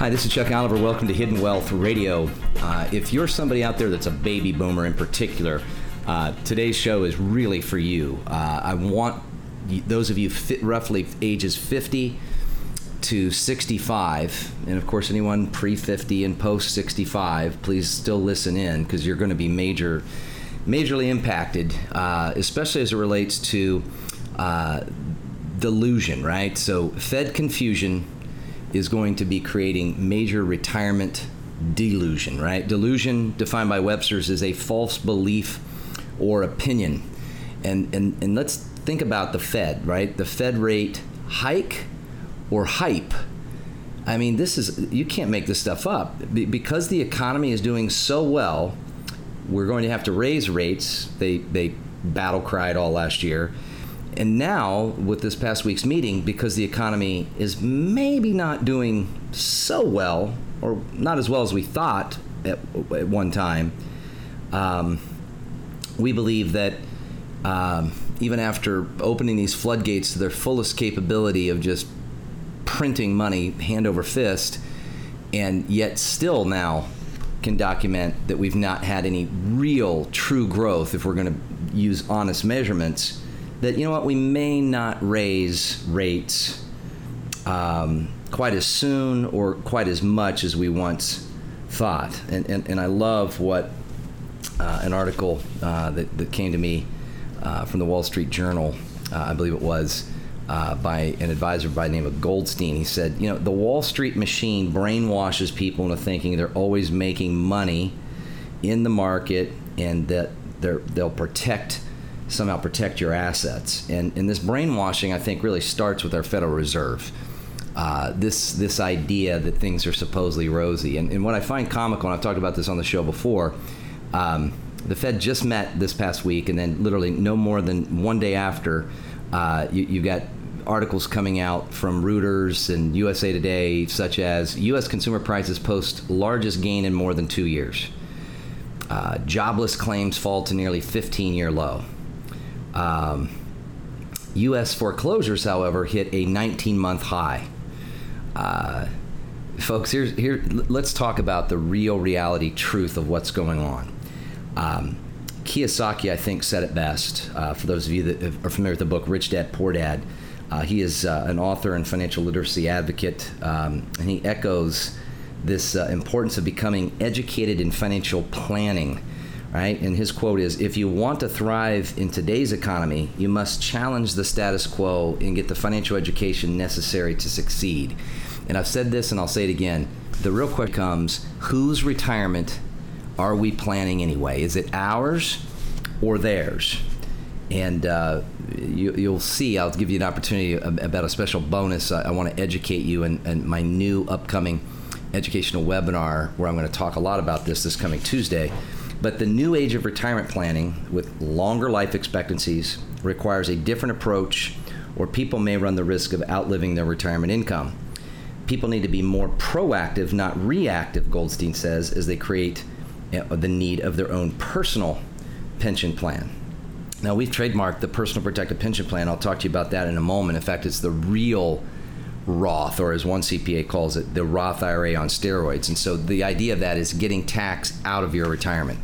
Hi, this is Chuck Oliver. Welcome to Hidden Wealth Radio. Uh, if you're somebody out there that's a baby boomer in particular, uh, today's show is really for you. Uh, I want those of you roughly ages 50 to 65, and of course, anyone pre 50 and post 65, please still listen in because you're going to be major, majorly impacted, uh, especially as it relates to uh, delusion, right? So, Fed confusion is going to be creating major retirement delusion, right? Delusion, defined by Webster's, is a false belief or opinion. And, and, and let's think about the Fed, right? The Fed rate hike or hype. I mean, this is, you can't make this stuff up. Be- because the economy is doing so well, we're going to have to raise rates. They, they battle cried all last year. And now, with this past week's meeting, because the economy is maybe not doing so well, or not as well as we thought at, at one time, um, we believe that um, even after opening these floodgates to their fullest capability of just printing money hand over fist, and yet still now can document that we've not had any real true growth if we're going to use honest measurements that you know what we may not raise rates um, quite as soon or quite as much as we once thought. And, and, and i love what uh, an article uh, that, that came to me uh, from the wall street journal uh, i believe it was uh, by an advisor by the name of goldstein. He said you know the wall street machine brainwashes people into thinking they're always making money in the market and that they're, they'll protect somehow protect your assets. And, and this brainwashing, I think, really starts with our Federal Reserve. Uh, this this idea that things are supposedly rosy, and, and what I find comical, and I've talked about this on the show before. Um, the Fed just met this past week, and then literally no more than one day after, uh, you, you got articles coming out from Reuters and USA Today, such as U.S. consumer prices post largest gain in more than two years. Uh, jobless claims fall to nearly 15 year low. Um, U.S. foreclosures, however, hit a 19 month high. Uh, folks, here's, here, let's talk about the real reality truth of what's going on. Um, Kiyosaki, I think, said it best. Uh, for those of you that are familiar with the book Rich Dad Poor Dad, uh, he is uh, an author and financial literacy advocate, um, and he echoes this uh, importance of becoming educated in financial planning right? And his quote is If you want to thrive in today's economy, you must challenge the status quo and get the financial education necessary to succeed. And I've said this and I'll say it again. The real question comes whose retirement are we planning anyway? Is it ours or theirs? And uh, you, will see, I'll give you an opportunity about a special bonus. I, I want to educate you in, in my new upcoming educational webinar where I'm going to talk a lot about this this coming Tuesday. But the new age of retirement planning with longer life expectancies requires a different approach, or people may run the risk of outliving their retirement income. People need to be more proactive, not reactive, Goldstein says, as they create the need of their own personal pension plan. Now, we've trademarked the Personal Protective Pension Plan. I'll talk to you about that in a moment. In fact, it's the real Roth, or as one CPA calls it, the Roth IRA on steroids. And so the idea of that is getting tax out of your retirement.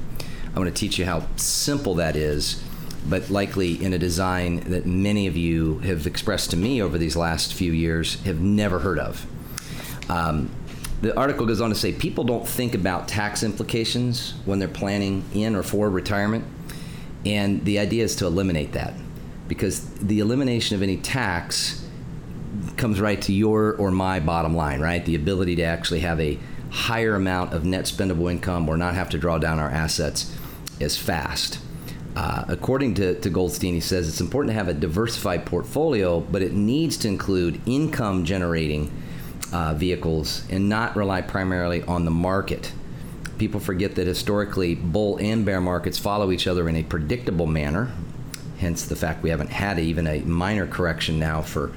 I'm going to teach you how simple that is, but likely in a design that many of you have expressed to me over these last few years have never heard of. Um, the article goes on to say people don't think about tax implications when they're planning in or for retirement, and the idea is to eliminate that because the elimination of any tax comes right to your or my bottom line, right? The ability to actually have a higher amount of net spendable income or not have to draw down our assets as fast. Uh, according to, to Goldstein, he says it's important to have a diversified portfolio, but it needs to include income generating uh, vehicles and not rely primarily on the market. People forget that historically, bull and bear markets follow each other in a predictable manner. Hence, the fact we haven't had even a minor correction now for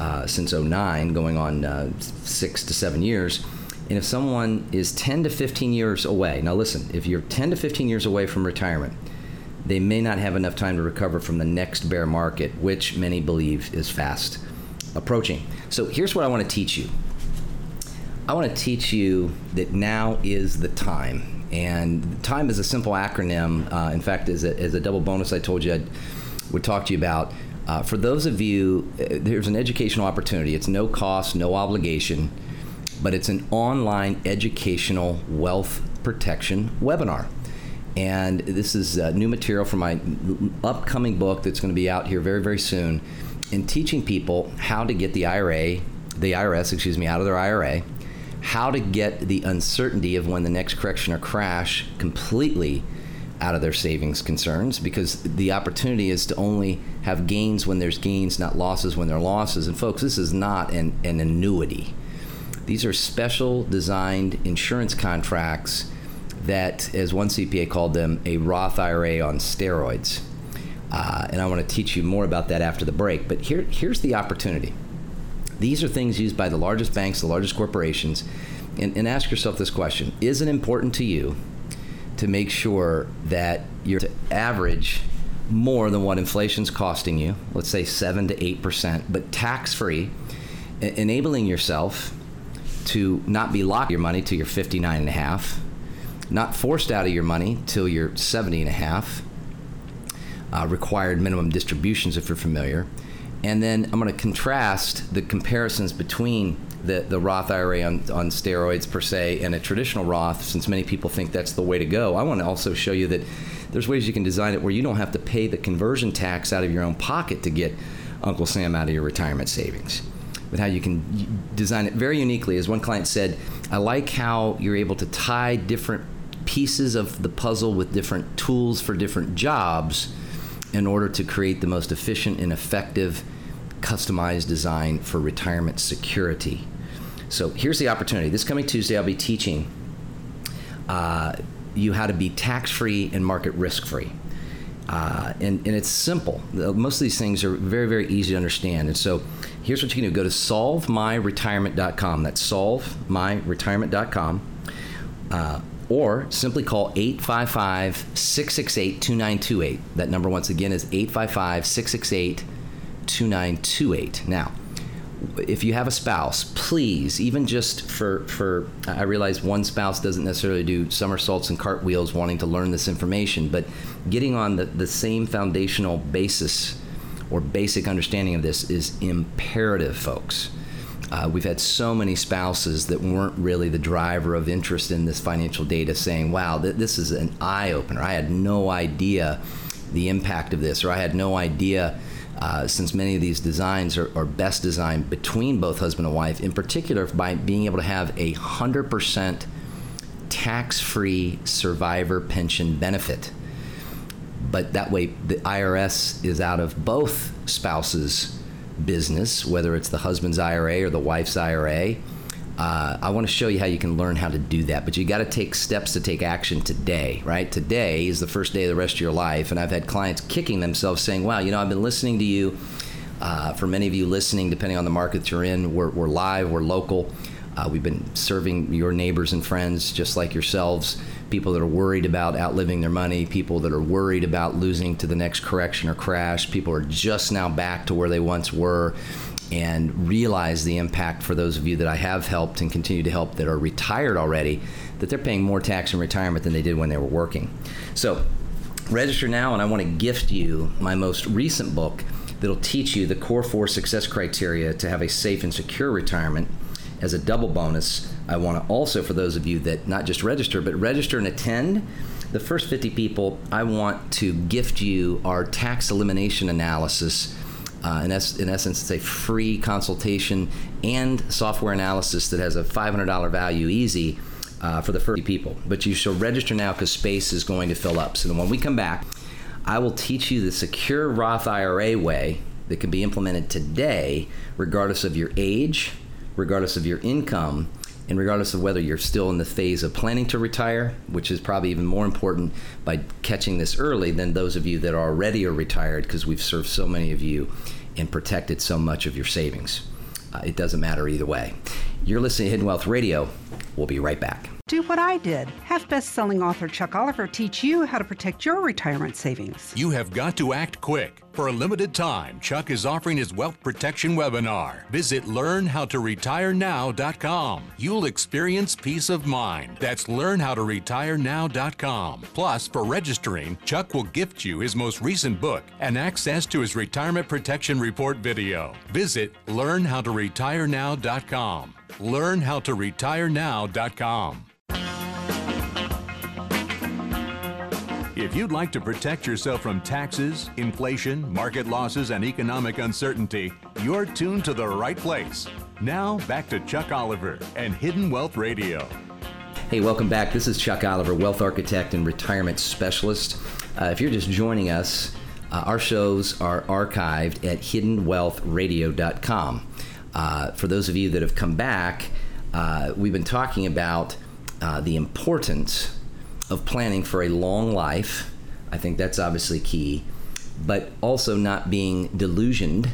uh, since 09, going on uh, six to seven years. And if someone is 10 to 15 years away, now listen, if you're 10 to 15 years away from retirement, they may not have enough time to recover from the next bear market, which many believe is fast approaching. So here's what I want to teach you I want to teach you that now is the time. And time is a simple acronym. Uh, in fact, as a, as a double bonus, I told you I would talk to you about. Uh, for those of you, uh, there's an educational opportunity. It's no cost, no obligation, but it's an online educational wealth protection webinar. And this is uh, new material for my upcoming book that's going to be out here very, very soon in teaching people how to get the IRA, the IRS, excuse me, out of their IRA, how to get the uncertainty of when the next correction or crash completely out of their savings concerns because the opportunity is to only have gains when there's gains, not losses when there are losses. And folks, this is not an, an annuity. These are special designed insurance contracts that, as one CPA called them, a Roth IRA on steroids. Uh, and I want to teach you more about that after the break. But here, here's the opportunity. These are things used by the largest banks, the largest corporations. And, and ask yourself this question Is it important to you to make sure that you're to average more than what inflation's costing you, let's say 7 to 8%, but tax free, enabling yourself to not be locked your money till you're 59 and a half, not forced out of your money till you're 70 and a half, uh, required minimum distributions if you're familiar. And then I'm going to contrast the comparisons between the, the Roth IRA on, on steroids per se and a traditional Roth, since many people think that's the way to go. I want to also show you that there's ways you can design it where you don't have to pay the conversion tax out of your own pocket to get Uncle Sam out of your retirement savings. But how you can design it very uniquely. As one client said, I like how you're able to tie different pieces of the puzzle with different tools for different jobs in order to create the most efficient and effective customized design for retirement security. So here's the opportunity. This coming Tuesday, I'll be teaching uh, you how to be tax free and market risk free. Uh, and, and it's simple. Most of these things are very, very easy to understand. And so here's what you can do go to solvemyretirement.com. That's solvemyretirement.com. Uh, or simply call 855 668 2928. That number, once again, is 855 668 2928. Now, if you have a spouse, please, even just for, for, I realize one spouse doesn't necessarily do somersaults and cartwheels wanting to learn this information, but getting on the, the same foundational basis or basic understanding of this is imperative, folks. Uh, we've had so many spouses that weren't really the driver of interest in this financial data saying, wow, th- this is an eye opener. I had no idea the impact of this, or I had no idea. Uh, since many of these designs are, are, best designed between both husband and wife, in particular by being able to have a 100% tax free survivor pension benefit. But that way, the IRS is out of both spouses' business, whether it's the husband's IRA or the wife's IRA. Uh, I want to show you how you can learn how to do that, but you got to take steps to take action today, right? Today is the first day of the rest of your life, and I've had clients kicking themselves saying, "Wow, you know, I've been listening to you." Uh, for many of you listening, depending on the market you're in, we're, we're live, we're local. Uh, we've been serving your neighbors and friends just like yourselves people that are worried about outliving their money, people that are worried about losing to the next correction or crash, people are just now back to where they once were and realize the impact for those of you that I have helped and continue to help that are retired already, that they're paying more tax in retirement than they did when they were working. So, register now, and I want to gift you my most recent book that'll teach you the core four success criteria to have a safe and secure retirement as a double bonus I want to also, for those of you that not just register, but register and attend, the first 50 people, I want to gift you our tax elimination analysis. Uh, in, es- in essence, it's a free consultation and software analysis that has a $500 value easy uh, for the first people. But you should register now because space is going to fill up. So when we come back, I will teach you the secure Roth IRA way that can be implemented today, regardless of your age, regardless of your income, and regardless of whether you're still in the phase of planning to retire, which is probably even more important by catching this early than those of you that already are retired because we've served so many of you and protected so much of your savings. Uh, it doesn't matter either way. You're listening to Hidden Wealth Radio. We'll be right back. Do what I did. Have best selling author Chuck Oliver teach you how to protect your retirement savings. You have got to act quick. For a limited time, Chuck is offering his wealth protection webinar. Visit learnhowtoretireNow.com. You'll experience peace of mind. That's learnhowtoretireNow.com. Plus, for registering, Chuck will gift you his most recent book and access to his retirement protection report video. Visit learnhowtoretireNow.com. LearnhowtoretireNow.com. If you'd like to protect yourself from taxes, inflation, market losses, and economic uncertainty, you're tuned to the right place. Now, back to Chuck Oliver and Hidden Wealth Radio. Hey, welcome back. This is Chuck Oliver, wealth architect and retirement specialist. Uh, if you're just joining us, uh, our shows are archived at hiddenwealthradio.com. Uh, for those of you that have come back, uh, we've been talking about uh, the importance of planning for a long life. I think that's obviously key, but also not being delusioned,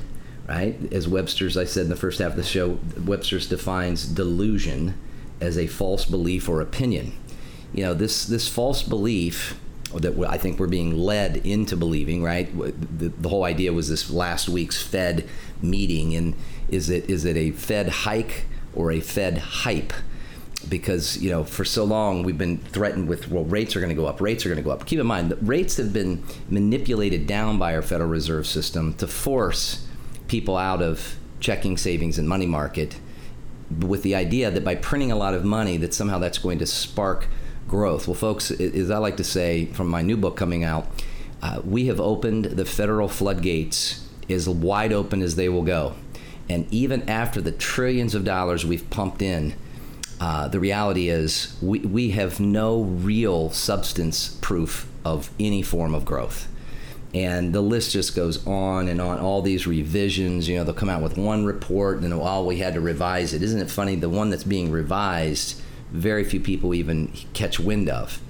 right? As Webster's, I said in the first half of the show, Webster's defines delusion as a false belief or opinion. You know, this this false belief that I think we're being led into believing, right? The, the whole idea was this last week's Fed meeting, and is it is it a Fed hike or a Fed hype? Because you know for so long we've been threatened with well rates are going to go up rates are going to go up. Keep in mind that rates have been manipulated down by our federal reserve system to force people out of checking savings and money market with the idea that by printing a lot of money that somehow that's going to spark growth. Well folks as i like to say from my new book coming out uh, we have opened the federal floodgates as wide open as they will go. And even after the trillions of dollars we've pumped in uh, the reality is we, we have no real substance proof of any form of growth. And the list just goes on and on. All these revisions, you know, they'll come out with one report and then, oh, we had to revise it. Isn't it funny? The one that's being revised, very few people even catch wind of.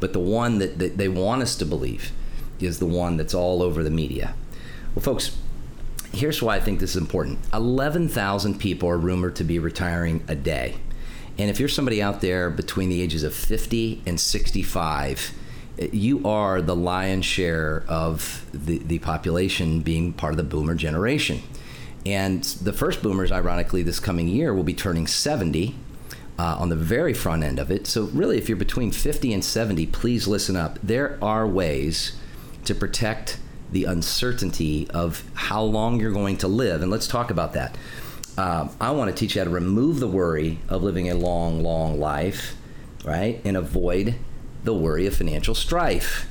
But the one that, that they want us to believe is the one that's all over the media. Well, folks, here's why I think this is important 11,000 people are rumored to be retiring a day. And if you're somebody out there between the ages of 50 and 65, you are the lion's share of the, the population being part of the boomer generation. And the first boomers, ironically, this coming year will be turning 70 uh, on the very front end of it. So, really, if you're between 50 and 70, please listen up. There are ways to protect the uncertainty of how long you're going to live. And let's talk about that um, I want to teach you how to remove the worry of living a long, long life, right? And avoid the worry of financial strife.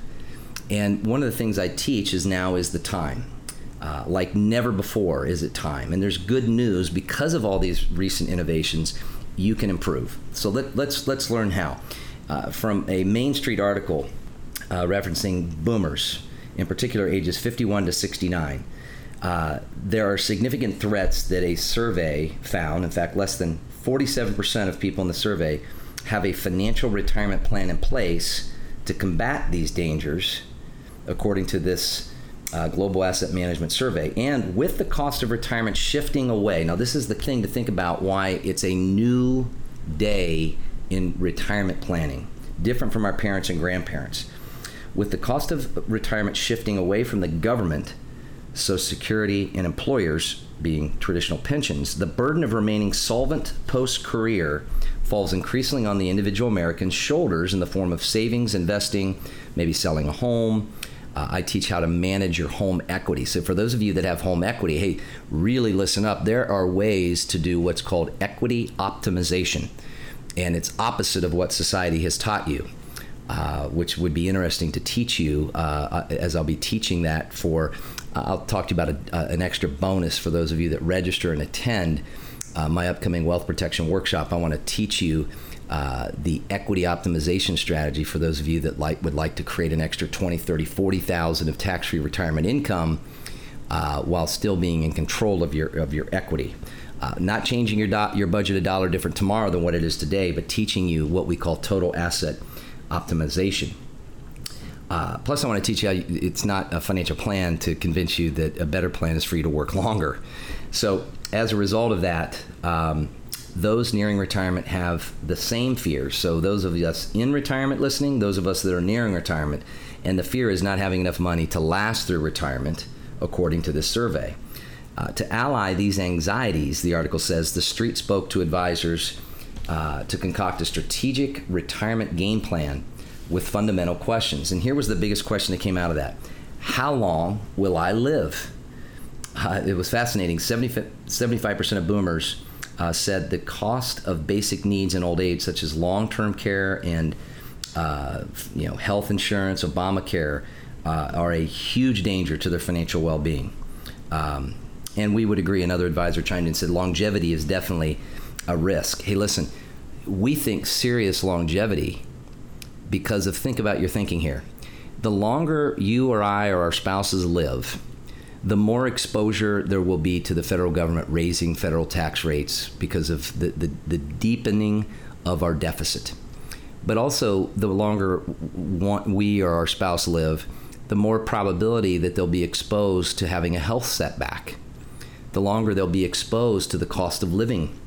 And one of the things I teach is now is the time. Uh, like never before is it time. And there's good news because of all these recent innovations, you can improve. So let, us let's, let's learn how. Uh, from a Main Street article uh, referencing boomers, in particular ages 51 to 69. Uh, there are significant threats that a survey found. In fact, less than 47% of people in the survey have a financial retirement plan in place to combat these dangers, according to this uh, global asset management survey. And with the cost of retirement shifting away, now, this is the thing to think about why it's a new day in retirement planning, different from our parents and grandparents. With the cost of retirement shifting away from the government Social Security, and employers being traditional pensions, the burden of remaining solvent post career falls increasingly on the individual American's shoulders in the form of savings, investing, maybe selling a home. Uh, I teach how to manage your home equity. So, for those of you that have home equity, hey, really listen up. There are ways to do what's called equity optimization, and it's opposite of what society has taught you. Uh, which would be interesting to teach you uh, as I'll be teaching that for I'll talk to you about a, uh, an extra bonus for those of you that register and attend uh, my upcoming wealth protection workshop. I want to teach you uh, the equity optimization strategy for those of you that like would like to create an extra 20, 30, 40,000 of tax-free retirement income uh, while still being in control of your of your equity. Uh, not changing your, do- your budget a dollar different tomorrow than what it is today, but teaching you what we call total asset optimization. Uh, plus, I want to teach you how you, it's not a financial plan to convince you that a better plan is for you to work longer. So, as a result of that, um, those nearing retirement have the same fears. So, those of us in retirement listening, those of us that are nearing retirement, and the fear is not having enough money to last through retirement, according to this survey. Uh, to ally these anxieties, the article says the street spoke to advisors uh, to concoct a strategic retirement game plan with fundamental questions. And here was the biggest question that came out of that How long will I live? Uh, it was fascinating. 75% of boomers uh, said the cost of basic needs in old age, such as long term care and uh, you know, health insurance, Obamacare, uh, are a huge danger to their financial well being. Um, and we would agree. Another advisor chimed in and said longevity is definitely a risk. Hey, listen, we think serious longevity because of think about your thinking here. The longer you or I or our spouses live, the more exposure there will be to the federal government raising federal tax rates because of the, the, the deepening of our deficit. But also, the longer we or our spouse live, the more probability that they'll be exposed to having a health setback. The longer they'll be exposed to the cost of living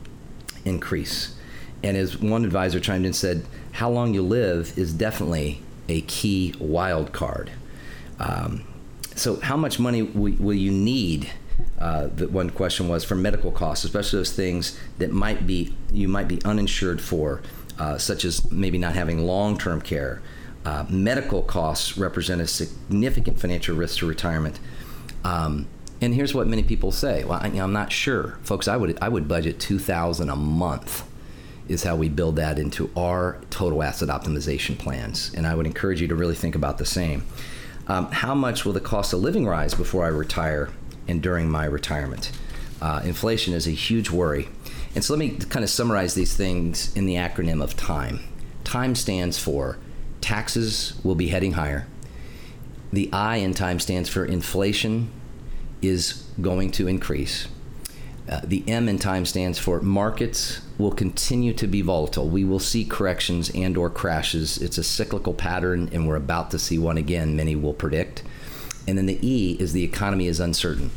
increase. And as one advisor chimed in and said, how long you live is definitely a key wild card. Um, so, how much money will, you need? Uh, the one question was for medical costs, especially those things that might be you might be uninsured for, uh, such as maybe not having long-term care. Uh, medical costs represent a significant financial risk to retirement. Um, and here's what many people say: "Well, I, am not sure, folks. I would I would budget two thousand a month." is how we build that into our total asset optimization plans. And I would encourage you to really think about the same. Um, how much will the cost of living rise before I retire and during my retirement? Uh, inflation is a huge worry. And so let me kind of summarize these things in the acronym of TIME. TIME stands for taxes will be heading higher. The I in TIME stands for inflation is going to increase. Uh, the M in time stands for markets will continue to be volatile. We will see corrections and or crashes. It's a cyclical pattern and we're about to see one again, many will predict. And then the E is the economy is uncertain.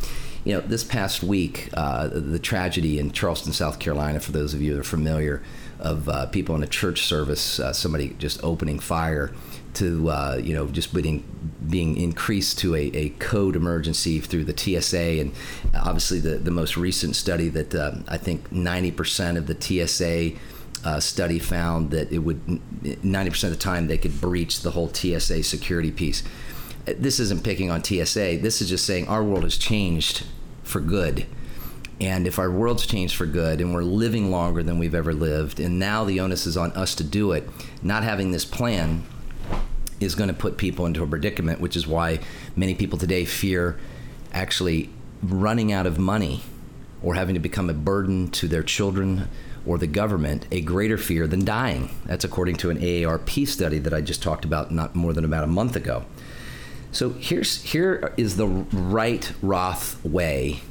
You know, this past week, uh, the tragedy in Charleston, South Carolina, for those of you that are familiar, of uh, people in a church service, uh, somebody just opening fire to uh, you know just being being increased to a, a, code emergency through the TSA and obviously the the most recent study that uh, I think 90% of the TSA uh, study found that it would 90% of the time they could breach the whole TSA security piece. This isn't picking on TSA. This is just saying our world has changed for good. And if our world's changed for good and we're living longer than we've ever lived, and now the onus is on us to do it, not having this plan is going to put people into a predicament, which is why many people today fear actually running out of money or having to become a burden to their children or the government a greater fear than dying. That's according to an AARP study that I just talked about not more than about a month ago. So here's here is the right Roth way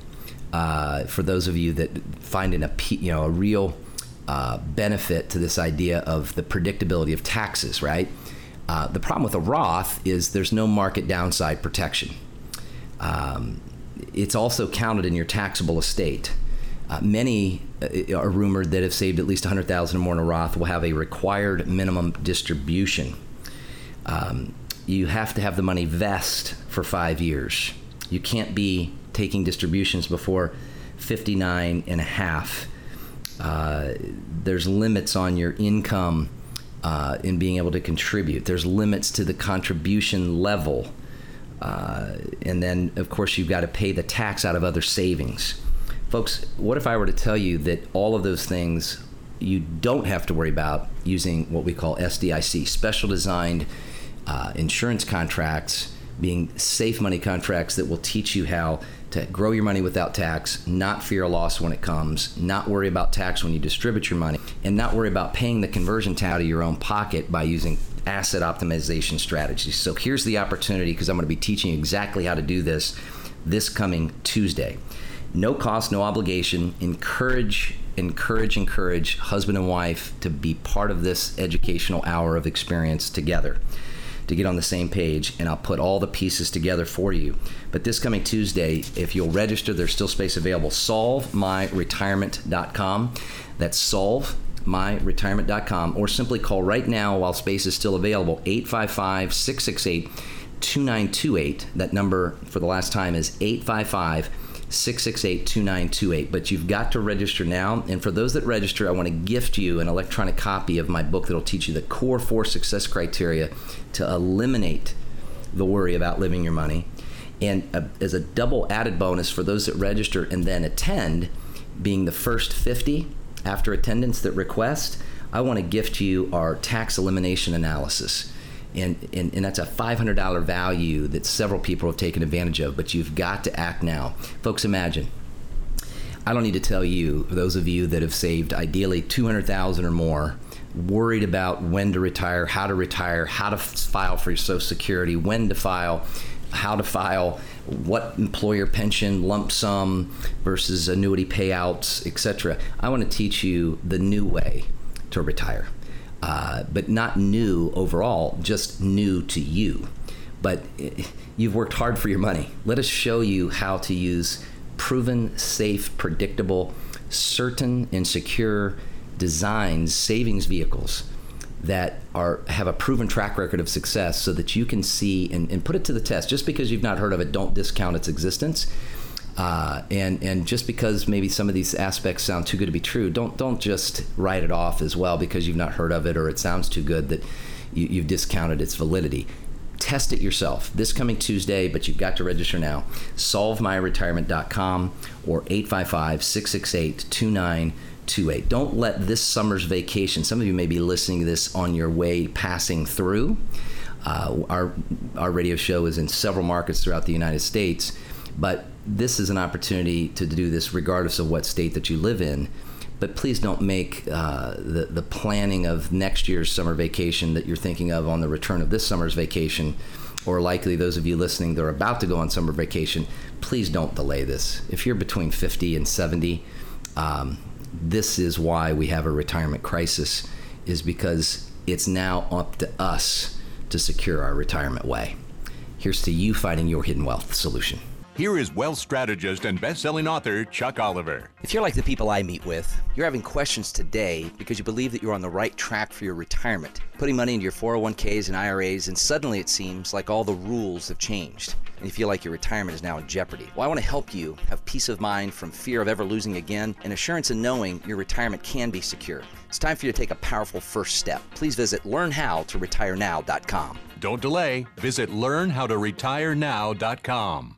uh, for those of you that find in a you know a real uh, benefit to this idea of the predictability of taxes, right? Uh, the problem with a Roth is there's no market downside protection. Um, it's also counted in your taxable estate. Uh, many uh, are rumored that have saved at least 100,000 or more in a Roth will have a required minimum distribution. Um, you have to have the money vest for five years. You can't be taking distributions before 59 and a half. Uh, there's limits on your income uh, in being able to contribute. There's limits to the contribution level. Uh, and then, of course, you've got to pay the tax out of other savings. Folks, what if I were to tell you that all of those things you don't have to worry about using what we call SDIC, special designed uh, insurance contracts, being safe money contracts that will teach you how to grow your money without tax, not fear a loss when it comes, not worry about tax when you distribute your money, and not worry about paying the conversion tax out of your own pocket by using asset optimization strategies. So here's the opportunity because I'm going to be teaching you exactly how to do this this coming Tuesday. No cost, no obligation. Encourage, encourage, encourage husband and wife to be part of this educational hour of experience together to get on the same page, and I'll put all the pieces together for you. But this coming Tuesday, if you'll register, there's still space available. SolveMyRetirement.com. That's SolveMyRetirement.com, or simply call right now while space is still available 855 668 2928. That number for the last time is 855 668 2928. But you've got to register now. And for those that register, I want to gift you an electronic copy of my book that'll teach you the core four success criteria to eliminate the worry about living your money. And uh, as a double added bonus for those that register and then attend, being the first 50 after attendance that request, I want to gift you our tax elimination analysis and, and, and that's a $500 value that several people have taken advantage of, but you've got to act now. Folks, imagine. I don't need to tell you, those of you that have saved ideally 200,000 or more, worried about when to retire, how to retire, how to file for your Social Security, when to file, how to file, what employer pension, lump sum versus annuity payouts, etc. I want to teach you the new way to retire uh, but not new overall, just new to you. But you've worked hard for your money. Let us show you how to use proven, safe, predictable, certain, and secure designs, savings vehicles that are have a proven track record of success so that you can see and, and put it to the test. Just because you've not heard of it, don't discount its existence. Uh, and and just because maybe some of these aspects sound too good to be true, don't don't just write it off as well because you've not heard of it or it sounds too good that you, you've discounted its validity. Test it yourself this coming Tuesday, but you've got to register now. SolveMyRetirement.com or 855 668 2928. Don't let this summer's vacation, some of you may be listening to this on your way passing through. Uh, our, our radio show is in several markets throughout the United States, but this is an opportunity to do this regardless of what state that you live in. But please don't make uh, the, the planning of next year's summer vacation that you're thinking of on the return of this summer's vacation, or likely those of you listening that are about to go on summer vacation, please don't delay this. If you're between 50 and 70, um, this is why we have a retirement crisis, is because it's now up to us to secure our retirement way. Here's to you finding your hidden wealth solution. Here is wealth strategist and best-selling author Chuck Oliver. If you're like the people I meet with, you're having questions today because you believe that you're on the right track for your retirement, putting money into your 401ks and IRAs, and suddenly it seems like all the rules have changed and you feel like your retirement is now in jeopardy. Well, I want to help you have peace of mind from fear of ever losing again and assurance in knowing your retirement can be secure. It's time for you to take a powerful first step. Please visit learnhowtoretireNow.com. Don't delay. Visit learnhowtoretireNow.com.